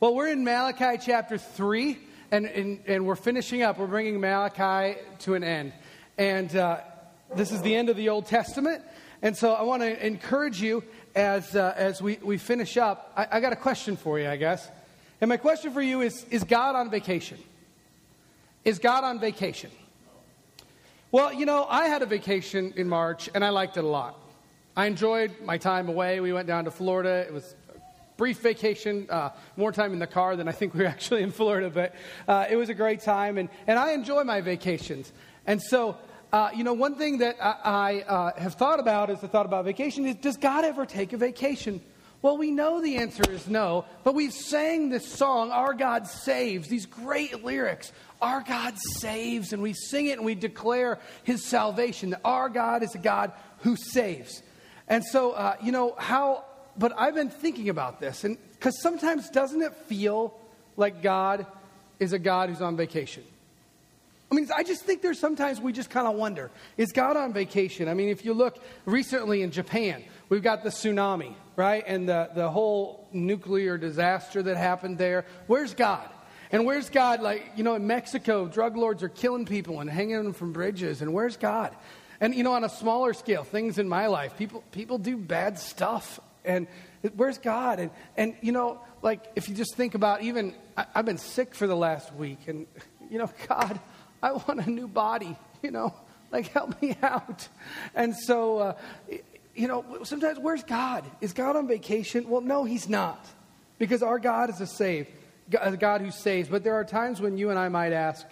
Well, we're in Malachi chapter 3, and, and, and we're finishing up. We're bringing Malachi to an end. And uh, this is the end of the Old Testament. And so I want to encourage you as, uh, as we, we finish up. I, I got a question for you, I guess. And my question for you is Is God on vacation? Is God on vacation? Well, you know, I had a vacation in March, and I liked it a lot. I enjoyed my time away. We went down to Florida. It was brief vacation, uh, more time in the car than I think we were actually in Florida, but uh, it was a great time, and, and I enjoy my vacations. And so, uh, you know, one thing that I, I uh, have thought about as I thought about vacation is does God ever take a vacation? Well, we know the answer is no, but we've sang this song, Our God Saves, these great lyrics. Our God saves, and we sing it and we declare his salvation, that our God is a God who saves. And so, uh, you know, how but I've been thinking about this, and because sometimes doesn't it feel like God is a God who's on vacation? I mean, I just think there's sometimes we just kind of wonder is God on vacation? I mean, if you look recently in Japan, we've got the tsunami, right? And the, the whole nuclear disaster that happened there. Where's God? And where's God? Like, you know, in Mexico, drug lords are killing people and hanging them from bridges. And where's God? And, you know, on a smaller scale, things in my life, people, people do bad stuff and where's God? And, and you know, like if you just think about even, I, I've been sick for the last week, and, you know, God, I want a new body, you know, like help me out. And so, uh, you know, sometimes where's God? Is God on vacation? Well, no, he's not. Because our God is a save, a God who saves. But there are times when you and I might ask,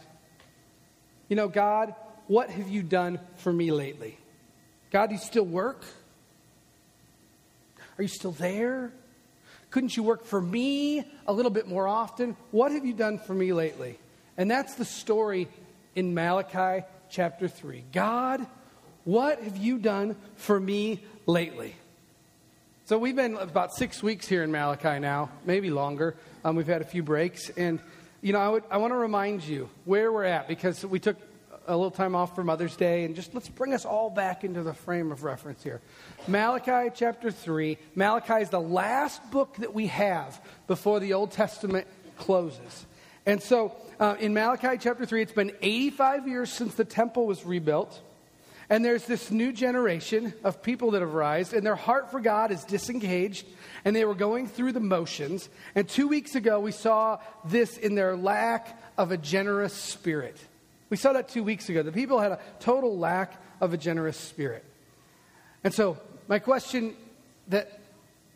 you know, God, what have you done for me lately? God, do you still work? Are you still there? Couldn't you work for me a little bit more often? What have you done for me lately? And that's the story in Malachi chapter 3. God, what have you done for me lately? So we've been about six weeks here in Malachi now, maybe longer. Um, we've had a few breaks. And, you know, I, I want to remind you where we're at because we took a little time off for Mother's Day, and just let's bring us all back into the frame of reference here. Malachi chapter 3. Malachi is the last book that we have before the Old Testament closes. And so uh, in Malachi chapter 3, it's been 85 years since the temple was rebuilt. And there's this new generation of people that have arisen, and their heart for God is disengaged, and they were going through the motions. And two weeks ago, we saw this in their lack of a generous spirit. We saw that two weeks ago. The people had a total lack of a generous spirit. And so, my question that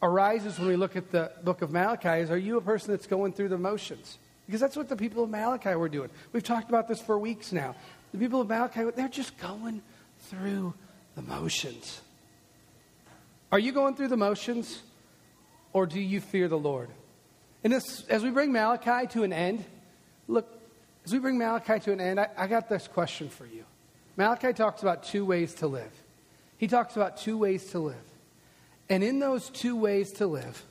arises when we look at the book of Malachi is Are you a person that's going through the motions? Because that's what the people of Malachi were doing. We've talked about this for weeks now. The people of Malachi, they're just going through the motions. Are you going through the motions or do you fear the Lord? And this, as we bring Malachi to an end, look, as we bring Malachi to an end, I, I got this question for you. Malachi talks about two ways to live. He talks about two ways to live. And in those two ways to live,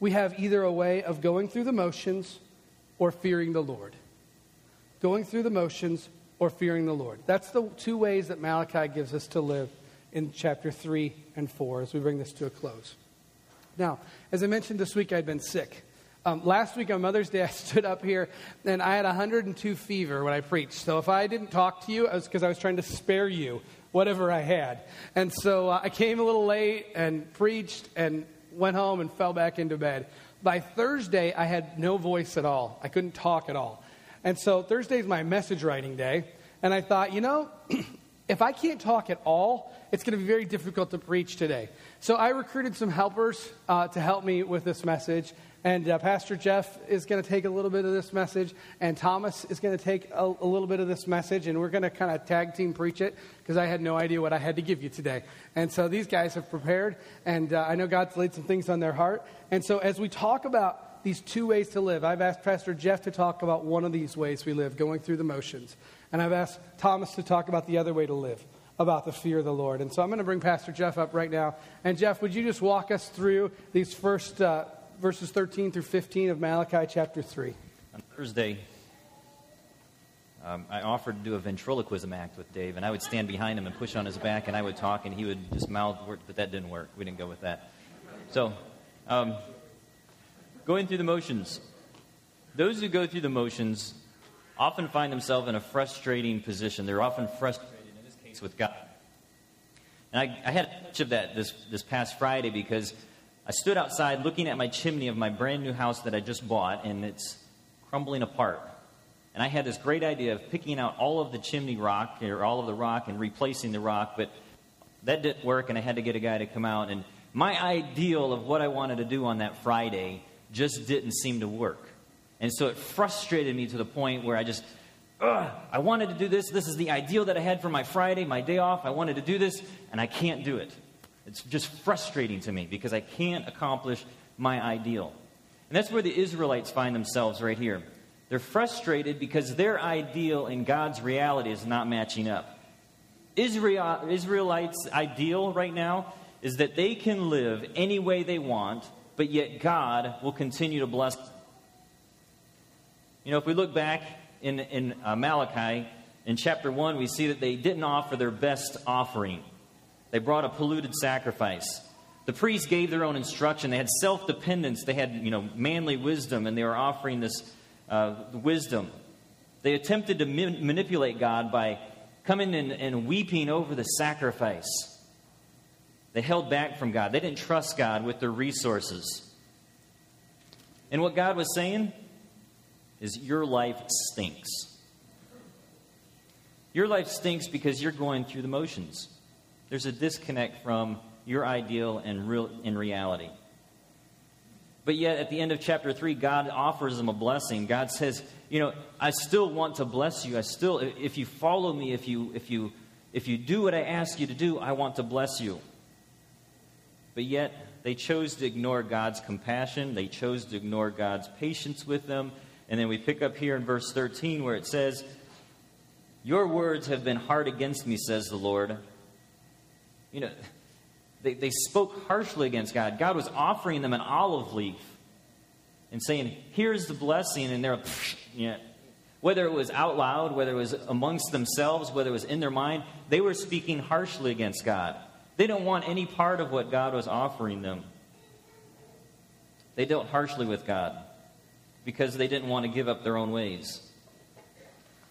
we have either a way of going through the motions or fearing the Lord. Going through the motions or fearing the Lord. That's the two ways that Malachi gives us to live in chapter 3 and 4 as we bring this to a close. Now, as I mentioned this week, I'd been sick. Um, last week on Mother's Day, I stood up here and I had 102 fever when I preached. So if I didn't talk to you, it was because I was trying to spare you whatever I had. And so uh, I came a little late and preached and went home and fell back into bed. By Thursday, I had no voice at all. I couldn't talk at all. And so Thursday is my message writing day. And I thought, you know, if I can't talk at all, it's going to be very difficult to preach today. So I recruited some helpers uh, to help me with this message. And uh, Pastor Jeff is going to take a little bit of this message, and Thomas is going to take a, a, little bit of this message, and we're going to kind of tag team preach it because I had no idea what I had to give you today. And so these guys have prepared, and uh, I know God's laid some things on their heart. And so as we talk about these two ways to live, I've asked Pastor Jeff to talk about one of these ways we live, going through the motions. And I've asked Thomas to talk about the other way to live, about the fear of the Lord. And so I'm going to bring Pastor Jeff up right now. And Jeff, would you just walk us through these first. Uh, verses 13 through 15 of Malachi chapter 3. On Thursday, um, I offered to do a ventriloquism act with Dave, and I would stand behind him and push on his back, and I would talk, and he would just mouth words, but that didn't work. We didn't go with that. So, um, Going through the motions. Those who go through the motions often find themselves in a frustrating position. They're often frustrated, in this case, with God. And I, I had much of that this, this past Friday because I stood outside looking at my chimney of my brand new house that I just bought, and it's crumbling apart. And I had this great idea of picking out all of the chimney rock, or all of the rock, and replacing the rock, but that didn't work, and I had to get a guy to come out. And my ideal of what I wanted to do on that Friday just didn't seem to work. And so it frustrated me to the point where I just, ugh, I wanted to do this. This is the ideal that I had for my Friday, my day off. I wanted to do this, and I can't do it. It's just frustrating to me because I can't accomplish my ideal. And that's where the Israelites find themselves right here. They're frustrated because their ideal and God's reality is not matching up. Israel, Israelites' ideal right now is that they can live any way they want, but yet God will continue to bless. You know, if we look back in, in uh, Malachi, in chapter 1, we see that they didn't offer their best offering. They brought a polluted sacrifice. The priests gave their own instruction. They had self dependence. They had, you know, manly wisdom, and they were offering this uh, wisdom. They attempted to ma- manipulate God by coming in and weeping over the sacrifice. They held back from God. They didn't trust God with their resources. And what God was saying is your life stinks. Your life stinks because you're going through the motions. There's a disconnect from your ideal and real in reality. But yet, at the end of chapter 3, God offers them a blessing. God says, You know, I still want to bless you. I still, if you follow me, if you, if you, if you do what I ask you to do, I want to bless you. But yet, they chose to ignore God's compassion. They chose to ignore God's patience with them. And then we pick up here in verse 13 where it says, Your words have been hard against me, says the Lord. You know, they, they spoke harshly against God. God was offering them an olive leaf and saying, Here's the blessing. And they're, you know, whether it was out loud, whether it was amongst themselves, whether it was in their mind, they were speaking harshly against God. They don't want any part of what God was offering them. They dealt harshly with God because they didn't want to give up their own ways.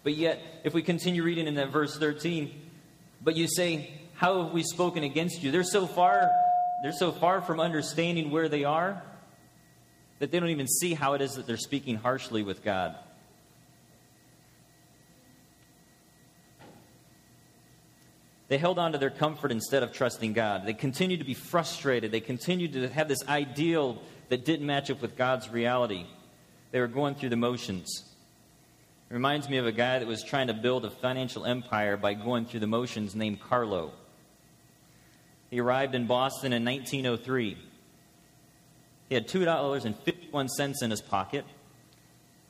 But yet, if we continue reading in that verse 13, but you say, How have we spoken against you? They're so far, they're so far from understanding where they are that they don't even see how it is that they're speaking harshly with God. They held on to their comfort instead of trusting God. They continued to be frustrated. They continued to have this ideal that didn't match up with God's reality. They were going through the motions. It reminds me of a guy that was trying to build a financial empire by going through the motions named Carlo. He arrived in Boston in 1903. He had $2.51 in his pocket,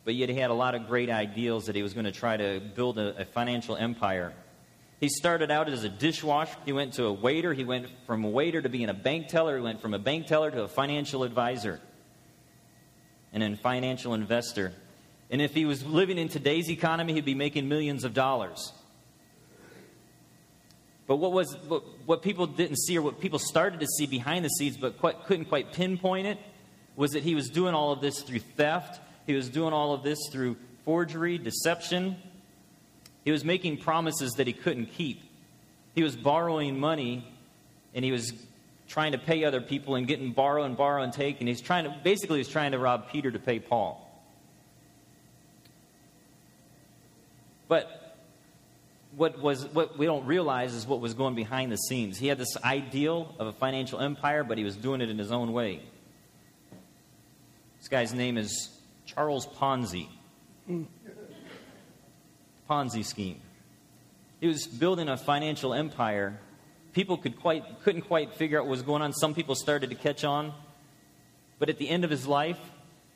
but yet he had a lot of great ideals that he was going to try to build a, a financial empire. He started out as a dishwasher. He went to a waiter. He went from a waiter to being a bank teller. He went from a bank teller to a financial advisor and a financial investor. And if he was living in today's economy, he'd be making millions of dollars. But what was what, what people didn't see, or what people started to see behind the scenes, but quite, couldn't quite pinpoint it, was that he was doing all of this through theft. He was doing all of this through forgery, deception. He was making promises that he couldn't keep. He was borrowing money, and he was trying to pay other people and getting borrow and borrow and take, and he's trying to basically he's trying to rob Peter to pay Paul. But what was what we don't realize is what was going behind the scenes. He had this ideal of a financial empire, but he was doing it in his own way. This guy's name is Charles Ponzi. Hmm. Ponzi scheme. He was building a financial empire people could quite, couldn't quite figure out what was going on. Some people started to catch on. But at the end of his life,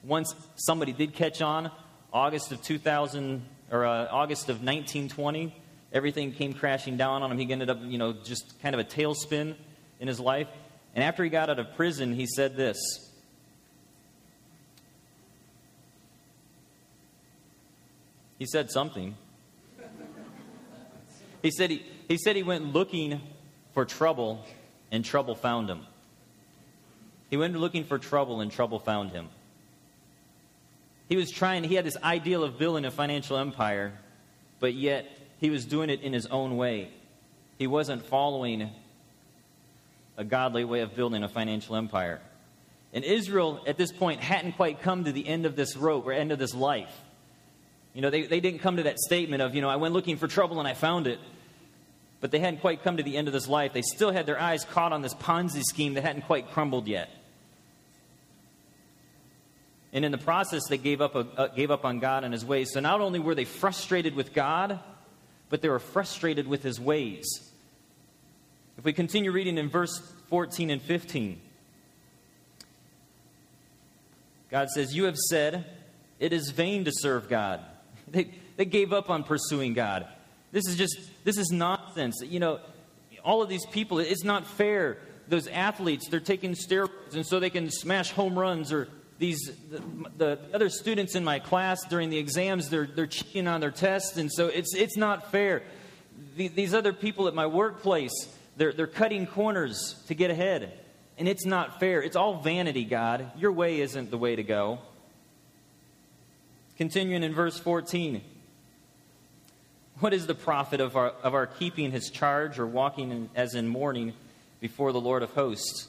once somebody did catch on, August of 2000, or uh, August of 1920, everything came crashing down on him. He ended up, you know, just kind of a tailspin in his life. And after he got out of prison, he said this. He said something. He said he, he said he went looking for trouble, and trouble found him. He went looking for trouble, and trouble found him. he was trying, he had this ideal of building a financial empire, but yet he was doing it in his own way. He wasn't following a godly way of building a financial empire. And Israel, at this point, hadn't quite come to the end of this rope or end of this life. You know, they, they didn't come to that statement of, you know, I went looking for trouble and I found it. But they hadn't quite come to the end of this life. They still had their eyes caught on this Ponzi scheme that hadn't quite crumbled yet. And in the process, they gave up, a, uh, gave up on God and his ways. So not only were they frustrated with God, but they were frustrated with his ways. If we continue reading in verse 14 and 15, God says, You have said, it is vain to serve God. They, they gave up on pursuing God. This is just, this is nonsense. You know, all of these people, it's not fair. Those athletes, they're taking steroids and so they can smash home runs or these the, the, other students in my class during the exams they're, they're cheating on their tests and so it's, it's not fair. The, these other people at my workplace they're, they're cutting corners to get ahead and it's not fair. It's all vanity god. Your way isn't the way to go. Continuing in verse 14 what is the profit of our, of our keeping his charge or walking in, as in mourning before the lord of hosts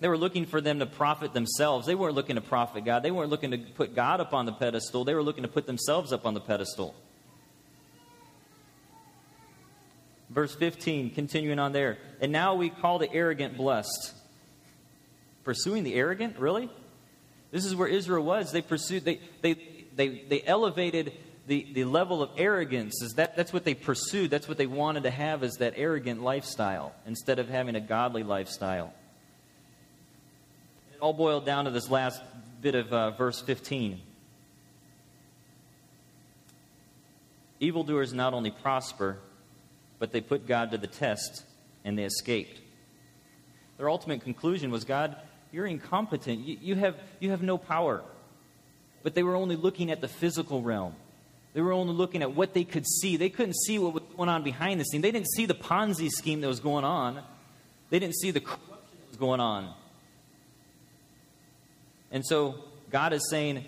they were looking for them to profit themselves. They weren't looking to profit God. They weren't looking to put God up on the pedestal. They were looking to put themselves up on the pedestal. Verse 15, continuing on there. And now we call the arrogant blessed. Pursuing the arrogant? Really? This is where Israel was. They pursued, they, they, they, they elevated the, the level of arrogance. Is that, that's what they pursued. That's what they wanted to have is that arrogant lifestyle instead of having a godly lifestyle It all boiled down to this last bit of uh, verse 15. Evildoers not only prosper, but they put God to the test and they escaped. Their ultimate conclusion was God, you're incompetent. You, you, have, you have no power. But they were only looking at the physical realm. They were only looking at what they could see. They couldn't see what was going on behind the scene. They didn't see the Ponzi scheme that was going on. They didn't see the corruption that was going on. And so God is saying,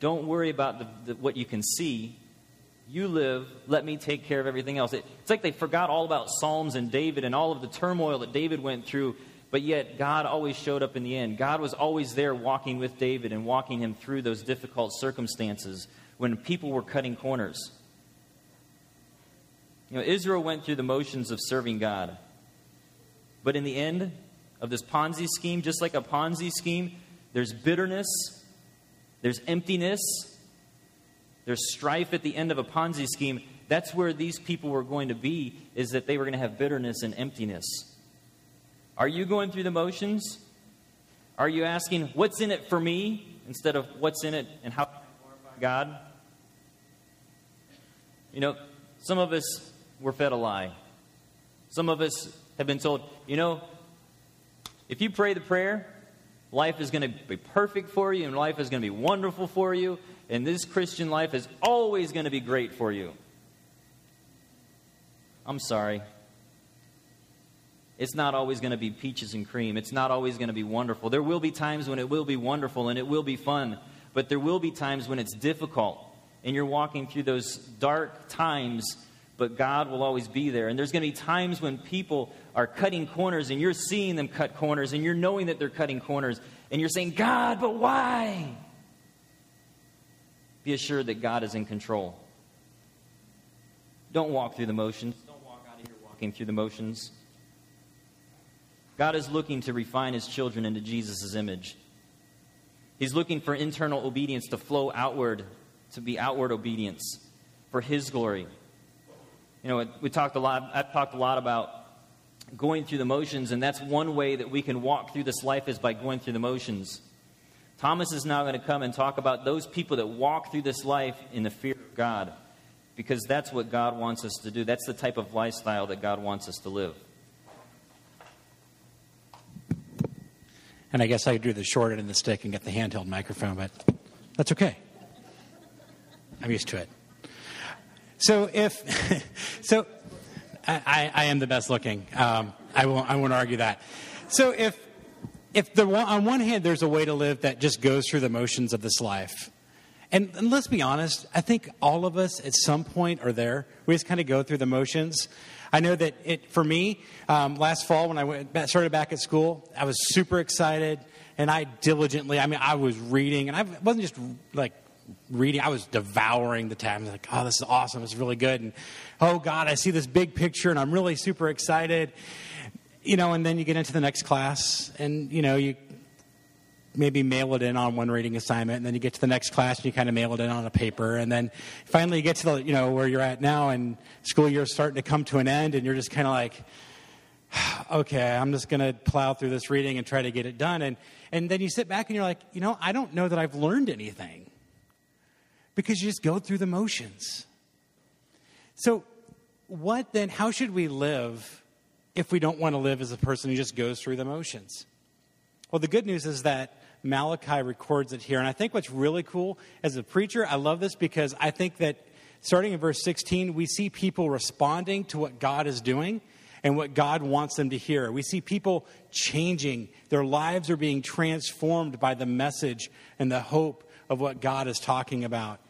don't worry about the, the, what you can see. You live, let me take care of everything else. It, it's like they forgot all about Psalms and David and all of the turmoil that David went through, but yet God always showed up in the end. God was always there walking with David and walking him through those difficult circumstances when people were cutting corners. You know, Israel went through the motions of serving God. But in the end of this Ponzi scheme, just like a Ponzi scheme, there's bitterness, there's emptiness, there's strife at the end of a Ponzi scheme. That's where these people were going to be, is that they were going to have bitterness and emptiness. Are you going through the motions? Are you asking, what's in it for me, instead of what's in it and how can I glorify God? You know, some of us were fed a lie. Some of us have been told, you know, if you pray the prayer, Life is going to be perfect for you, and life is going to be wonderful for you, and this Christian life is always going to be great for you. I'm sorry. It's not always going to be peaches and cream. It's not always going to be wonderful. There will be times when it will be wonderful and it will be fun, but there will be times when it's difficult and you're walking through those dark times but God will always be there. And there's going to be times when people are cutting corners and you're seeing them cut corners and you're knowing that they're cutting corners and you're saying, God, but why? Be assured that God is in control. Don't walk through the motions. Don't walk out of here walking through the motions. God is looking to refine his children into Jesus' image. He's looking for internal obedience to flow outward, to be outward obedience for his glory. You know, we talked a lot, I've talked a lot about going through the motions, and that's one way that we can walk through this life is by going through the motions. Thomas is now going to come and talk about those people that walk through this life in the fear of God, because that's what God wants us to do. That's the type of lifestyle that God wants us to live. And I guess I could do the short end of the stick and get the handheld microphone, but that's okay. I'm used to it. So if, so I, I am the best looking. Um, I won't, I won't argue that. So if, if the, on one hand, there's a way to live that just goes through the motions of this life. And, and let's be honest, I think all of us at some point are there. We just kind of go through the motions. I know that it, for me, um, last fall when I went, started back at school, I was super excited and I diligently, I mean, I was reading and I wasn't just like reading, I was devouring the tab. I was like, oh, this is awesome. It's really good. And oh, God, I see this big picture and I'm really super excited. You know, and then you get into the next class and, you know, you maybe mail it in on one reading assignment, and then you get to the next class and you kind of mail it in on a paper, and then finally you get to the you know where you're at now, and school year's starting to come to an end, and you're just kind of like, okay, I'm just going to plow through this reading and try to get it done, and and then you sit back and you're like, you know, I don't know that I've learned anything because you just go through the motions. So, what then? How should we live if we don't want to live as a person who just goes through the motions? Well, the good news is that Malachi records it here. And I think what's really cool as a preacher, I love this because I think that starting in verse 16, we see people responding to what God is doing and what God wants them to hear. We see people changing, their lives are being transformed by the message and the hope of what God is talking about.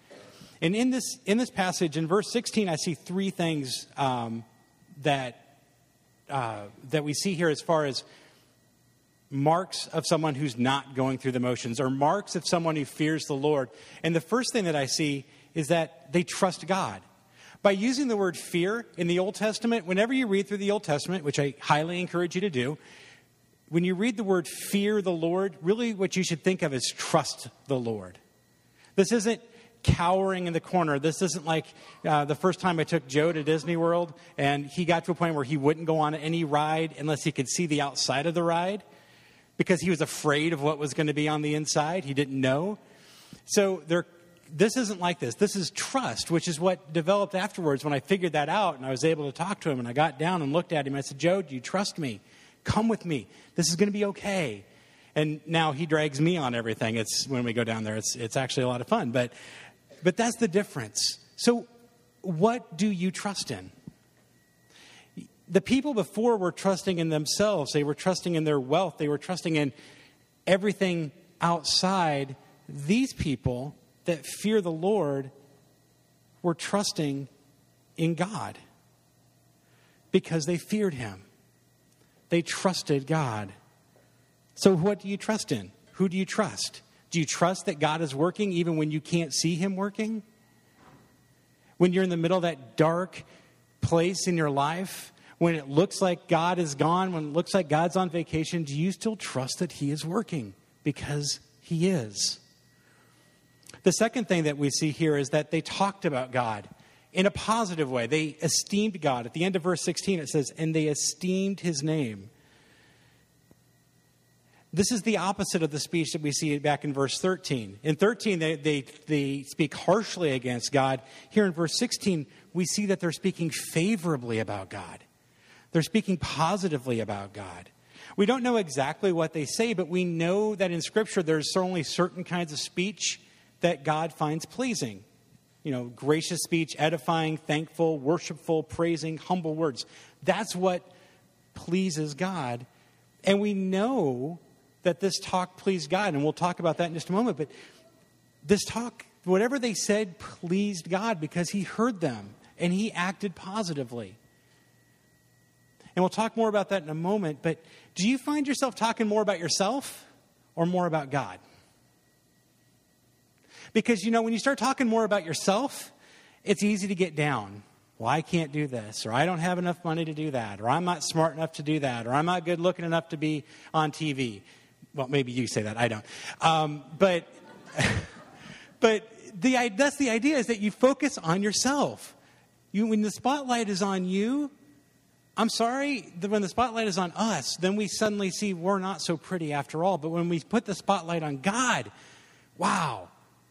And in this, in this passage, in verse 16, I see three things um, that, uh, that we see here as far as marks of someone who's not going through the motions or marks of someone who fears the Lord. And the first thing that I see is that they trust God. By using the word fear in the Old Testament, whenever you read through the Old Testament, which I highly encourage you to do, when you read the word fear the Lord, really what you should think of is trust the Lord. This isn't cowering in the corner. This isn't like uh, the first time I took Joe to Disney World and he got to a point where he wouldn't go on any ride unless he could see the outside of the ride because he was afraid of what was going to be on the inside. He didn't know. So there, this isn't like this. This is trust, which is what developed afterwards when I figured that out and I was able to talk to him and I got down and looked at him. I said, Joe, do you trust me? Come with me. This is going to be okay. And now he drags me on everything. It's when we go down there, it's, it's actually a lot of fun. But, but that's the difference. So, what do you trust in? the people before were trusting in themselves, they were trusting in their wealth, they were trusting in everything outside. These people that fear the Lord were trusting in God because they feared Him. They trusted God. So, what do you trust in? Who do you trust? Do you trust that God is working even when you can't see Him working? When you're in the middle of that dark place in your life when it looks like God is gone, when it looks like God's on vacation, do you still trust that He is working? Because He is. The second thing that we see here is that they talked about God in a positive way. They esteemed God. At the end of verse 16, it says, And they esteemed His name. This is the opposite of the speech that we see back in verse 13. In 13, they, they, they speak harshly against God. Here in verse 16, we see that they're speaking favorably about God. They're speaking positively about God. We don't know exactly what they say, but we know that in Scripture there's only certain kinds of speech that God finds pleasing. You know, gracious speech, edifying, thankful, worshipful, praising, humble words. That's what pleases God. And we know that this talk pleased God, and we'll talk about that in just a moment. But this talk, whatever they said, pleased God because He heard them and He acted positively. And we'll talk more about that in a moment. But do you find yourself talking more about yourself or more about God? Because, you know, when you start talking more about yourself, it's easy to get down. Well, I can't do this, or I don't have enough money to do that, or I'm not smart enough to do that, or I'm not good looking enough to be on TV. Well, maybe you say that, I don't. Um, but but the, that's the idea is that you focus on yourself. You, when the spotlight is on you, I'm sorry, when the spotlight is on us, then we suddenly see we're not so pretty after all. But when we put the spotlight on God, wow,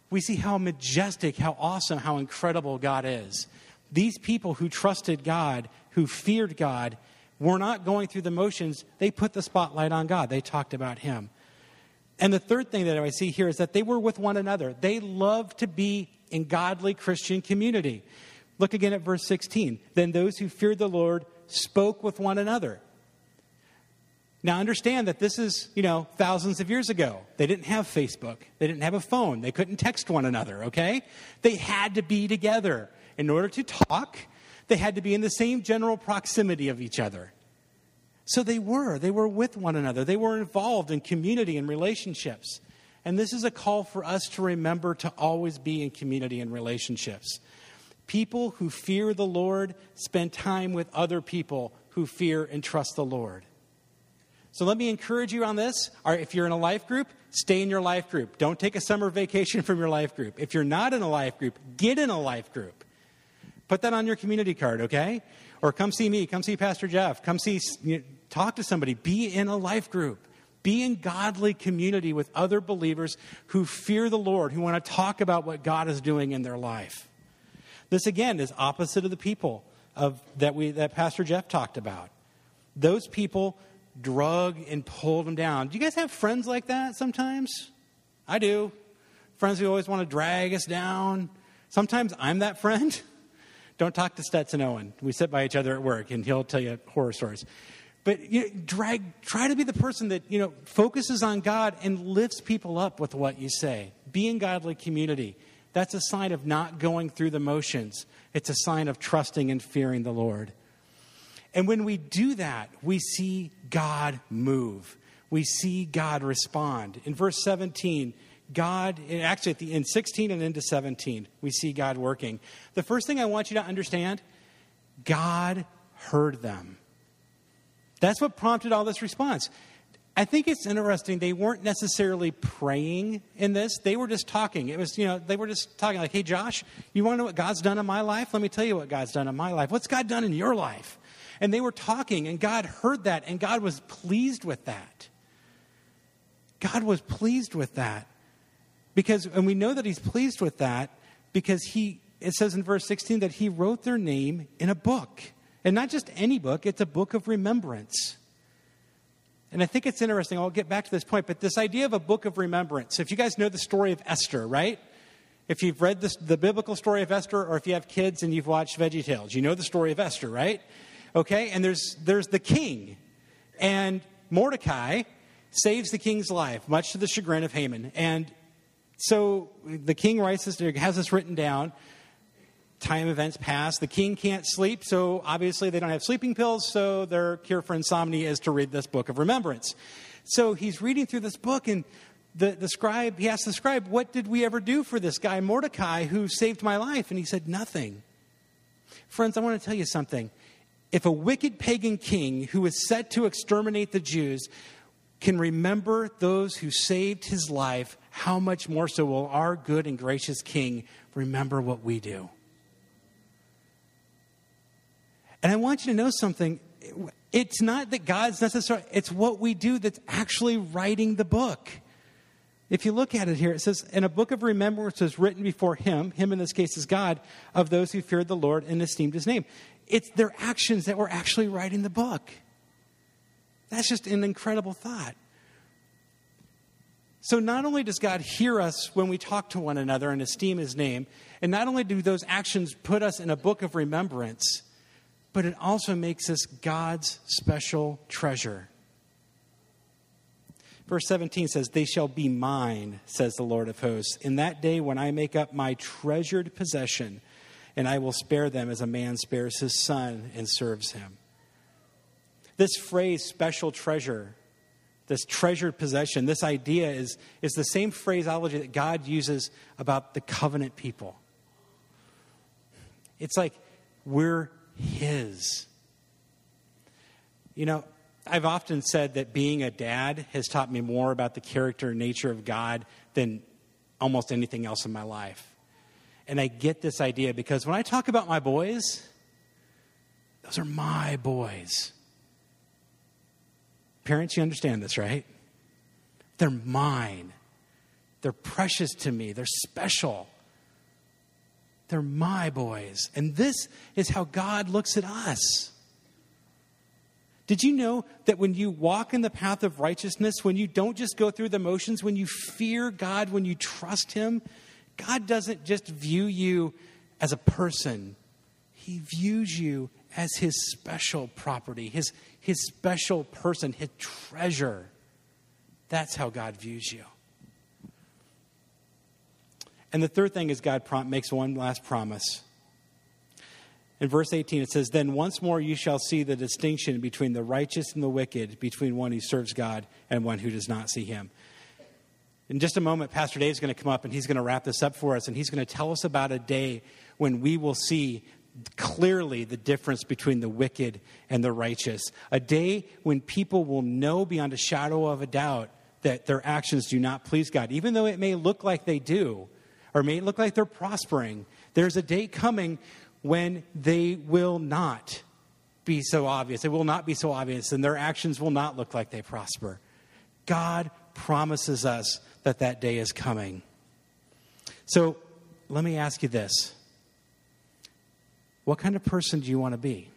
we see how majestic, how awesome, how incredible God is. These people who trusted God, who feared God, were not going through the motions. They put the spotlight on God, they talked about Him. And the third thing that I see here is that they were with one another. They loved to be in godly Christian community. Look again at verse 16. Then those who feared the Lord spoke with one another. Now, understand that this is, you know, thousands of years ago. They didn't have Facebook. They didn't have a phone. They couldn't text one another, okay? They had to be together. In order to talk, they had to be in the same general proximity of each other. So they were. They were with one another. They were involved in community and relationships. And this is a call for us to remember to always be in community and relationships. People who fear the Lord spend time with other people who fear and trust the Lord. So let me encourage you on this. If you're in a life group, stay in your life group. Don't take a summer vacation from your life group. If you're not in a life group, get in a life group. Put that on your community card, okay? Or come see me, come see Pastor Jeff, come see, talk to somebody. Be in a life group. Be in godly community with other believers who fear the Lord, who want to talk about what God is doing in their life. This again is opposite of the people of, that, we, that Pastor Jeff talked about. Those people drug and pulled them down. Do you guys have friends like that sometimes? I do. Friends who always want to drag us down. Sometimes I'm that friend. Don't talk to Stetson Owen. We sit by each other at work, and he'll tell you horror stories. But you know, drag, try to be the person that you know focuses on God and lifts people up with what you say. Be in godly community. That's a sign of not going through the motions. It's a sign of trusting and fearing the Lord. And when we do that, we see God move. We see God respond. In verse 17, God, actually the, in 16 and into 17, we see God working. The first thing I want you to understand God heard them. That's what prompted all this response. I think it's interesting. They weren't necessarily praying in this. They were just talking. It was, you know, they were just talking like, hey, Josh, you want to know what God's done in my life? Let me tell you what God's done in my life. What's God done in your life? And they were talking, and God heard that, and God was pleased with that. God was pleased with that. Because, and we know that He's pleased with that because He, it says in verse 16 that He wrote their name in a book. And not just any book, it's a book of remembrance. And I think it's interesting, I'll get back to this point, but this idea of a book of remembrance. If you guys know the story of Esther, right? If you've read this, the biblical story of Esther, or if you have kids and you've watched Veggie Tales, you know the story of Esther, right? Okay, and there's, there's the king. And Mordecai saves the king's life, much to the chagrin of Haman. And so the king writes this, has this written down. Time events pass. The king can't sleep, so obviously they don't have sleeping pills, so their cure for insomnia is to read this book of remembrance. So he's reading through this book, and the, the scribe, he asks the scribe, What did we ever do for this guy, Mordecai, who saved my life? And he said, Nothing. Friends, I want to tell you something if a wicked pagan king who is set to exterminate the Jews can remember those who saved his life, how much more so will our good and gracious king remember what we do? And I want you to know something. It's not that God's necessary, it's what we do that's actually writing the book. If you look at it here, it says, "In a book of remembrance was written before him, him in this case is God, of those who feared the Lord and esteemed his name it's their actions that were actually writing the book. That's just an incredible thought. So, not only does God hear us when we talk to one another and esteem his name, and not only do those actions put us in a book of remembrance, but it also makes us God's special treasure. Verse 17 says, They shall be mine, says the Lord of hosts, in that day when I make up my treasured possession and I will spare them as a man spares his son and serves him. This phrase, special treasure, this treasured possession, this idea is, is the same phraseology that God uses about the covenant people. It's like we're His. You know, I've often said that being a dad has taught me more about the character and nature of God than almost anything else in my life. And I get this idea because when I talk about my boys, those are my boys. Parents, you understand this, right? They're mine. They're precious to me. They're special. They're my boys. And this is how God looks at us. Did you know that when you walk in the path of righteousness, when you don't just go through the motions, when you fear God, when you trust Him, God doesn't just view you as a person, He views you as his special property, his, his special person, his treasure. That's how God views you. And the third thing is God makes one last promise. In verse 18, it says, Then once more you shall see the distinction between the righteous and the wicked, between one who serves God and one who does not see him. In just a moment, Pastor Dave is going to come up and he's going to wrap this up for us, and he's going to tell us about a day when we will see clearly the difference between the wicked and the righteous. A day when people will know beyond a shadow of a doubt that their actions do not please God, even though it may look like they do, or may it look like they're prospering. There's a day coming when they will not be so obvious. It will not be so obvious, and their actions will not look like they prosper. God promises us that that day is coming. So let me ask you this What kind of person do you want to be?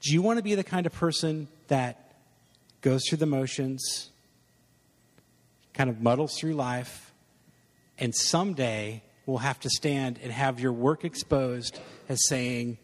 Do you want to be the kind of person that goes through the motions, kind of muddles through life, and someday we'll have to stand and have your work exposed as saying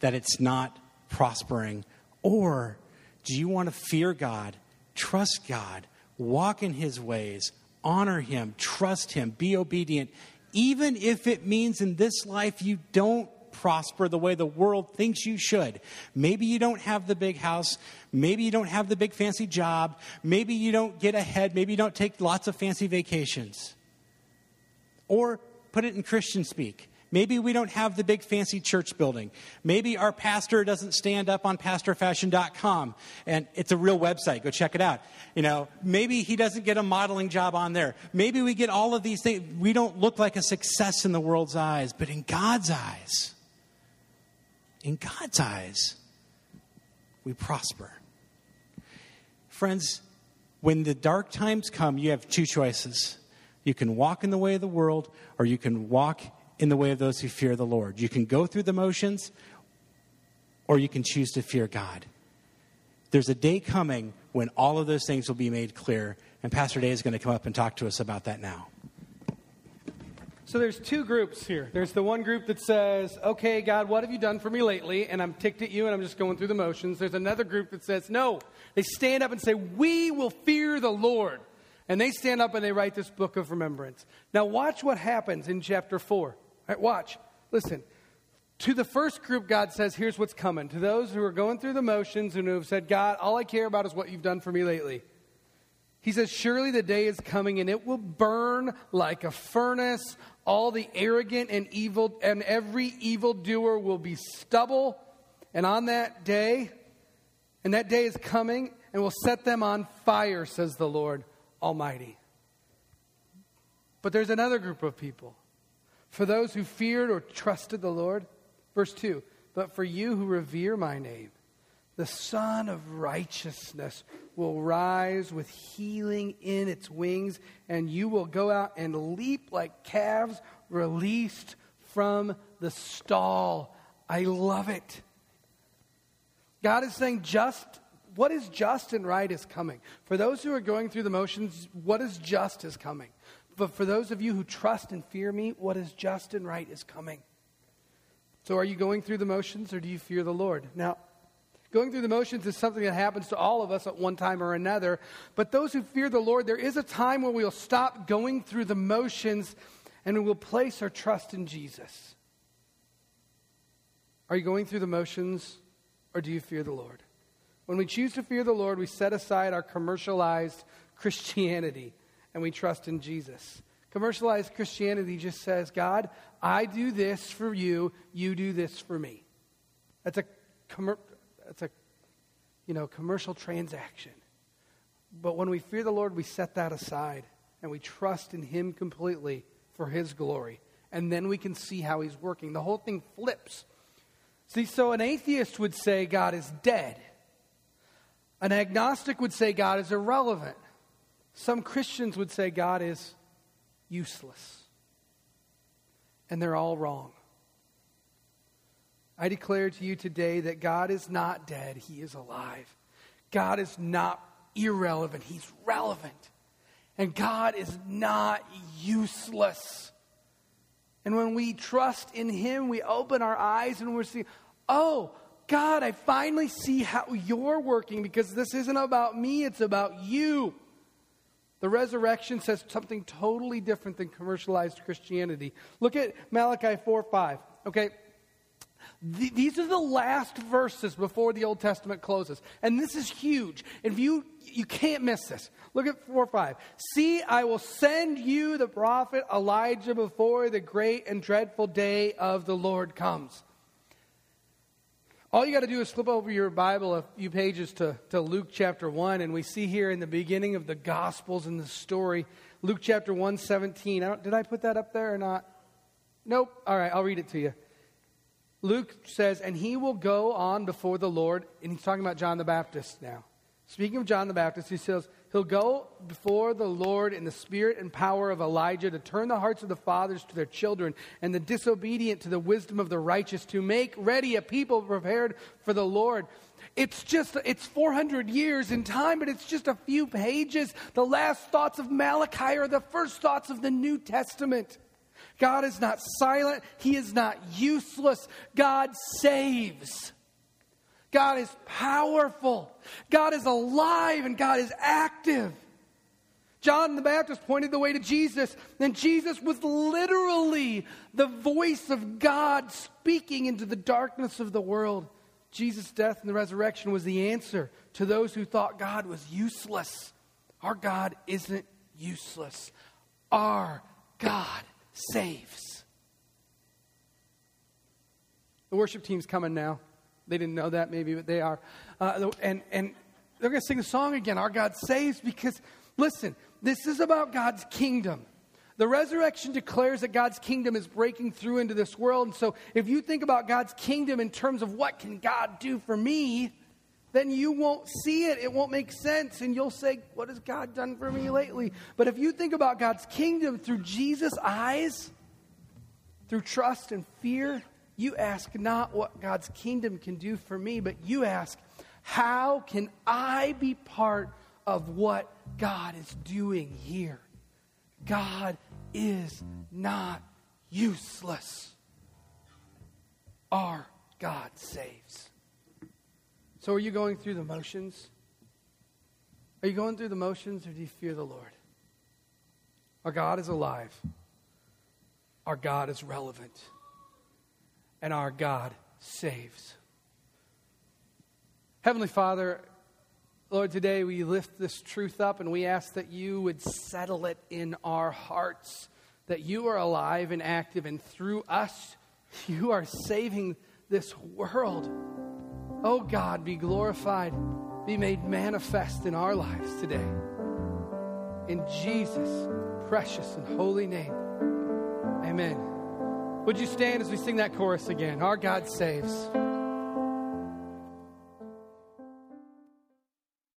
that it's not prospering? Or do you want to fear God, trust God, walk in His ways, honor Him, trust Him, be obedient, even if it means in this life you don't prosper the way the world thinks you should. Maybe you don't have the big house. Maybe you don't have the big fancy job. Maybe you don't get ahead. Maybe you don't take lots of fancy vacations. Or put it in Christian speak. Maybe we don't have the big fancy church building. Maybe our pastor doesn't stand up on pastorfashion.com and it's a real website. Go check it out. You know, maybe he doesn't get a modeling job on there. Maybe we get all of these things. We don't look like a success in the world's eyes, but in God's eyes, in God's eyes, we prosper. Friends, when the dark times come, you have two choices. You can walk in the way of the world, or you can walk in the way of those who fear the Lord. You can go through the motions, or you can choose to fear God. There's a day coming when all of those things will be made clear, and Pastor Dave is going to come up and talk to us about that now. So there's two groups here. There's the one group that says, "Okay, God, what have you done for me lately?" and I'm ticked at you and I'm just going through the motions. There's another group that says, "No." They stand up and say, "We will fear the Lord." And they stand up and they write this book of remembrance. Now, watch what happens in chapter 4. Right, watch. Listen. To the first group, God says, Here's what's coming. To those who are going through the motions and who have said, God, all I care about is what you've done for me lately. He says, Surely the day is coming and it will burn like a furnace. All the arrogant and evil, and every evildoer will be stubble. And on that day, and that day is coming, and will set them on fire, says the Lord Almighty. But there's another group of people. For those who feared or trusted the Lord, verse 2 But for you who revere my name, the Sun of Righteousness will rise with healing in its wings, and you will go out and leap like calves released from the stall. I love it. God is saying, just what is just and right is coming. For those who are going through the motions, what is just is coming. But for those of you who trust and fear me, what is just and right is coming. So are you going through the motions or do you fear the Lord? Now, going through the motions is something that happens to all of us at one time or another. But those who fear the Lord, there is a time where we'll stop going through the motions and we will place our trust in Jesus. Are you going through the motions or do you fear the Lord? When we choose to fear the Lord, we set aside our commercialized Christianity and we trust in Jesus. Commercialized Christianity just says, God, I do this for you, you do this for me. That's a, commer- that's a you know, commercial transaction. But when we fear the Lord, we set that aside and we trust in Him completely for His glory. And then we can see how He's working. The whole thing flips. See, so an atheist would say God is dead. An agnostic would say God is irrelevant. Some Christians would say God is useless. And they're all wrong. I declare to you today that God is not dead, He is alive. God is not irrelevant, He's relevant. And God is not useless. And when we trust in Him, we open our eyes and we're seeing, oh, God, I finally see how you're working because this isn't about me, it's about you. The resurrection says something totally different than commercialized Christianity. Look at Malachi 4 5. Okay, Th- these are the last verses before the Old Testament closes. And this is huge. If you you can't miss this. Look at 4 5. See, I will send you the prophet Elijah before the great and dreadful day of the Lord comes. All you got to do is flip over your Bible a few pages to, to Luke chapter 1, and we see here in the beginning of the Gospels in the story, Luke chapter 1 17. I did I put that up there or not? Nope. All right, I'll read it to you. Luke says, and he will go on before the Lord, and he's talking about John the Baptist now. Speaking of John the Baptist, he says, He'll go before the Lord in the spirit and power of Elijah to turn the hearts of the fathers to their children and the disobedient to the wisdom of the righteous, to make ready a people prepared for the Lord. It's just, it's 400 years in time, but it's just a few pages. The last thoughts of Malachi are the first thoughts of the New Testament. God is not silent, He is not useless. God saves. God is powerful. God is alive and God is active. John the Baptist pointed the way to Jesus, and Jesus was literally the voice of God speaking into the darkness of the world. Jesus' death and the resurrection was the answer to those who thought God was useless. Our God isn't useless. Our God saves. The worship team's coming now. They didn't know that maybe, but they are. Uh, and, and they're going to sing the song again, Our God Saves, because listen, this is about God's kingdom. The resurrection declares that God's kingdom is breaking through into this world. And so if you think about God's kingdom in terms of what can God do for me, then you won't see it. It won't make sense. And you'll say, What has God done for me lately? But if you think about God's kingdom through Jesus' eyes, through trust and fear, you ask not what God's kingdom can do for me, but you ask, How can I be part of what God is doing here? God is not useless. Our God saves. So, are you going through the motions? Are you going through the motions or do you fear the Lord? Our God is alive. Our God is relevant. And our God saves. Heavenly Father, Lord, today we lift this truth up and we ask that you would settle it in our hearts, that you are alive and active, and through us, you are saving this world. Oh God, be glorified, be made manifest in our lives today. In Jesus' precious and holy name. Amen. Would you stand as we sing that chorus again? Our God saves.